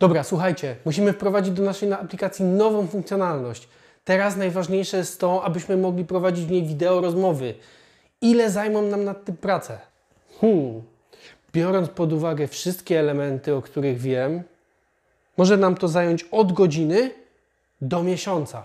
Dobra, słuchajcie, musimy wprowadzić do naszej aplikacji nową funkcjonalność. Teraz najważniejsze jest to, abyśmy mogli prowadzić w niej wideo rozmowy. Ile zajmą nam nad tym prace? Hmm. Biorąc pod uwagę wszystkie elementy, o których wiem, może nam to zająć od godziny do miesiąca.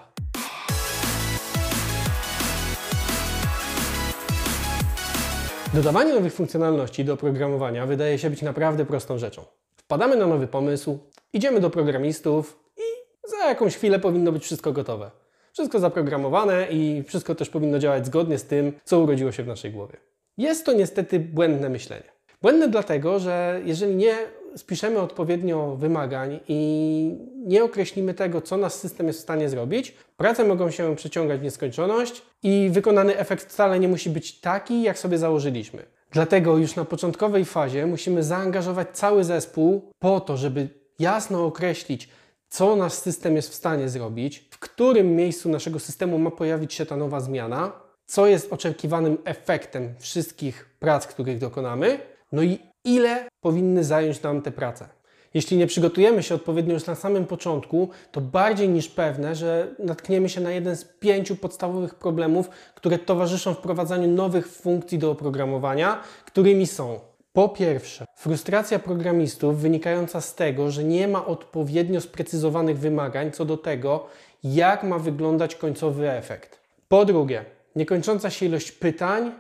Dodawanie nowych funkcjonalności do oprogramowania wydaje się być naprawdę prostą rzeczą. Wpadamy na nowy pomysł, idziemy do programistów i za jakąś chwilę powinno być wszystko gotowe. Wszystko zaprogramowane i wszystko też powinno działać zgodnie z tym, co urodziło się w naszej głowie. Jest to niestety błędne myślenie. Błędne dlatego, że jeżeli nie spiszemy odpowiednio wymagań i nie określimy tego, co nasz system jest w stanie zrobić, prace mogą się przeciągać w nieskończoność i wykonany efekt wcale nie musi być taki, jak sobie założyliśmy. Dlatego już na początkowej fazie musimy zaangażować cały zespół po to, żeby jasno określić, co nasz system jest w stanie zrobić, w którym miejscu naszego systemu ma pojawić się ta nowa zmiana, co jest oczekiwanym efektem wszystkich prac, których dokonamy, no i ile powinny zająć nam te prace. Jeśli nie przygotujemy się odpowiednio już na samym początku, to bardziej niż pewne, że natkniemy się na jeden z pięciu podstawowych problemów, które towarzyszą wprowadzaniu nowych funkcji do oprogramowania, którymi są po pierwsze, frustracja programistów wynikająca z tego, że nie ma odpowiednio sprecyzowanych wymagań co do tego, jak ma wyglądać końcowy efekt. Po drugie, niekończąca się ilość pytań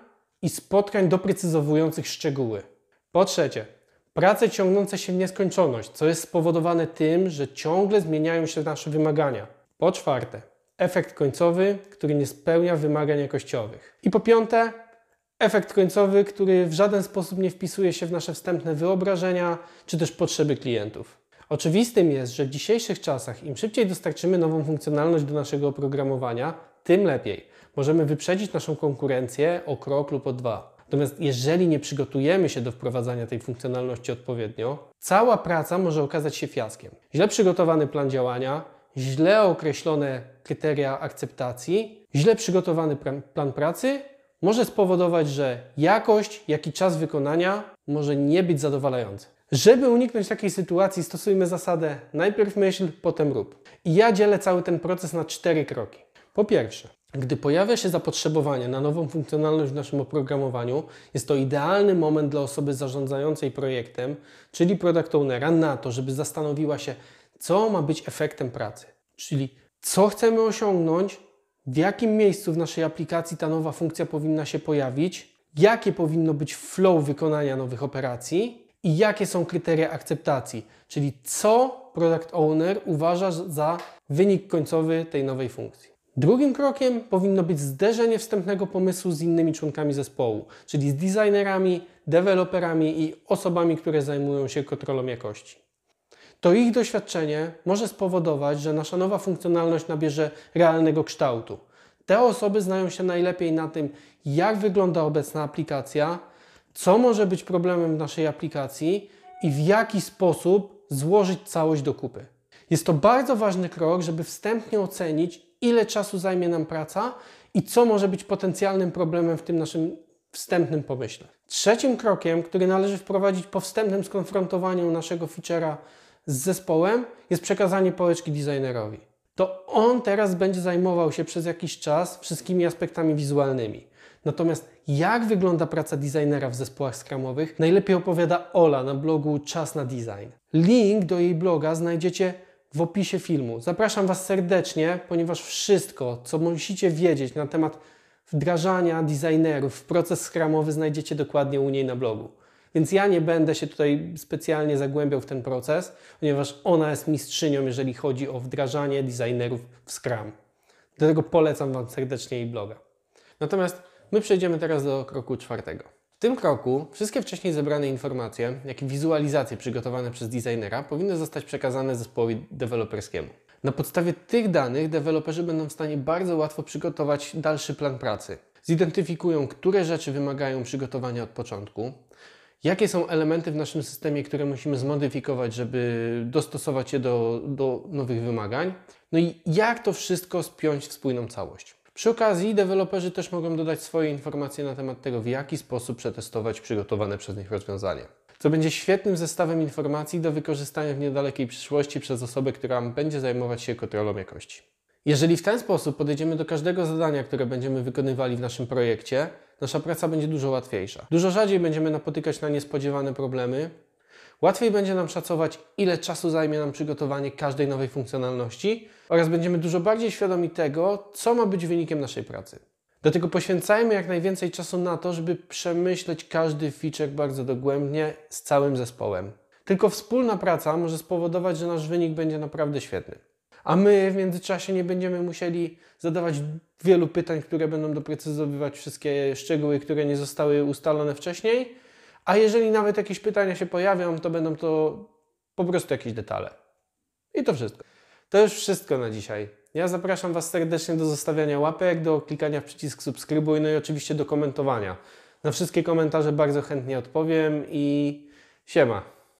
i spotkań doprecyzowujących szczegóły. Po trzecie, prace ciągnące się w nieskończoność, co jest spowodowane tym, że ciągle zmieniają się nasze wymagania. Po czwarte, efekt końcowy, który nie spełnia wymagań jakościowych. I po piąte, efekt końcowy, który w żaden sposób nie wpisuje się w nasze wstępne wyobrażenia czy też potrzeby klientów. Oczywistym jest, że w dzisiejszych czasach im szybciej dostarczymy nową funkcjonalność do naszego oprogramowania, tym lepiej. Możemy wyprzedzić naszą konkurencję o krok lub o dwa. Natomiast jeżeli nie przygotujemy się do wprowadzania tej funkcjonalności odpowiednio, cała praca może okazać się fiaskiem. Źle przygotowany plan działania, źle określone kryteria akceptacji, źle przygotowany plan pracy może spowodować, że jakość, jak i czas wykonania może nie być zadowalający. Żeby uniknąć takiej sytuacji, stosujmy zasadę najpierw myśl, potem rób. I ja dzielę cały ten proces na cztery kroki. Po pierwsze, gdy pojawia się zapotrzebowanie na nową funkcjonalność w naszym oprogramowaniu, jest to idealny moment dla osoby zarządzającej projektem, czyli product ownera, na to, żeby zastanowiła się, co ma być efektem pracy. Czyli co chcemy osiągnąć, w jakim miejscu w naszej aplikacji ta nowa funkcja powinna się pojawić, jakie powinno być flow wykonania nowych operacji i jakie są kryteria akceptacji, czyli co product owner uważa za wynik końcowy tej nowej funkcji. Drugim krokiem powinno być zderzenie wstępnego pomysłu z innymi członkami zespołu, czyli z designerami, deweloperami i osobami, które zajmują się kontrolą jakości. To ich doświadczenie może spowodować, że nasza nowa funkcjonalność nabierze realnego kształtu. Te osoby znają się najlepiej na tym, jak wygląda obecna aplikacja, co może być problemem w naszej aplikacji i w jaki sposób złożyć całość do kupy. Jest to bardzo ważny krok, żeby wstępnie ocenić, ile czasu zajmie nam praca i co może być potencjalnym problemem w tym naszym wstępnym pomyśle. Trzecim krokiem, który należy wprowadzić po wstępnym skonfrontowaniu naszego feature'a z zespołem, jest przekazanie pałeczki designerowi. To on teraz będzie zajmował się przez jakiś czas wszystkimi aspektami wizualnymi. Natomiast jak wygląda praca designera w zespołach skramowych, najlepiej opowiada Ola na blogu Czas na Design. Link do jej bloga znajdziecie w opisie filmu. Zapraszam Was serdecznie, ponieważ wszystko, co musicie wiedzieć na temat wdrażania designerów w proces skramowy znajdziecie dokładnie u niej na blogu. Więc ja nie będę się tutaj specjalnie zagłębiał w ten proces, ponieważ ona jest mistrzynią, jeżeli chodzi o wdrażanie designerów w Scrum. Dlatego polecam Wam serdecznie jej bloga. Natomiast my przejdziemy teraz do kroku czwartego. W tym kroku wszystkie wcześniej zebrane informacje, jak i wizualizacje przygotowane przez designera powinny zostać przekazane zespołowi deweloperskiemu. Na podstawie tych danych deweloperzy będą w stanie bardzo łatwo przygotować dalszy plan pracy. Zidentyfikują, które rzeczy wymagają przygotowania od początku, jakie są elementy w naszym systemie, które musimy zmodyfikować, żeby dostosować je do, do nowych wymagań, no i jak to wszystko spiąć w spójną całość. Przy okazji deweloperzy też mogą dodać swoje informacje na temat tego, w jaki sposób przetestować przygotowane przez nich rozwiązanie. co będzie świetnym zestawem informacji do wykorzystania w niedalekiej przyszłości przez osobę, która będzie zajmować się kontrolą jakości. Jeżeli w ten sposób podejdziemy do każdego zadania, które będziemy wykonywali w naszym projekcie, nasza praca będzie dużo łatwiejsza. Dużo rzadziej będziemy napotykać na niespodziewane problemy, Łatwiej będzie nam szacować, ile czasu zajmie nam przygotowanie każdej nowej funkcjonalności oraz będziemy dużo bardziej świadomi tego, co ma być wynikiem naszej pracy. Dlatego poświęcajmy jak najwięcej czasu na to, żeby przemyśleć każdy feature bardzo dogłębnie z całym zespołem. Tylko wspólna praca może spowodować, że nasz wynik będzie naprawdę świetny. A my w międzyczasie nie będziemy musieli zadawać wielu pytań, które będą doprecyzowywać wszystkie szczegóły, które nie zostały ustalone wcześniej, a jeżeli nawet jakieś pytania się pojawią, to będą to po prostu jakieś detale. I to wszystko. To już wszystko na dzisiaj. Ja zapraszam Was serdecznie do zostawiania łapek, do klikania w przycisk subskrybuj, no i oczywiście do komentowania. Na wszystkie komentarze bardzo chętnie odpowiem i siema.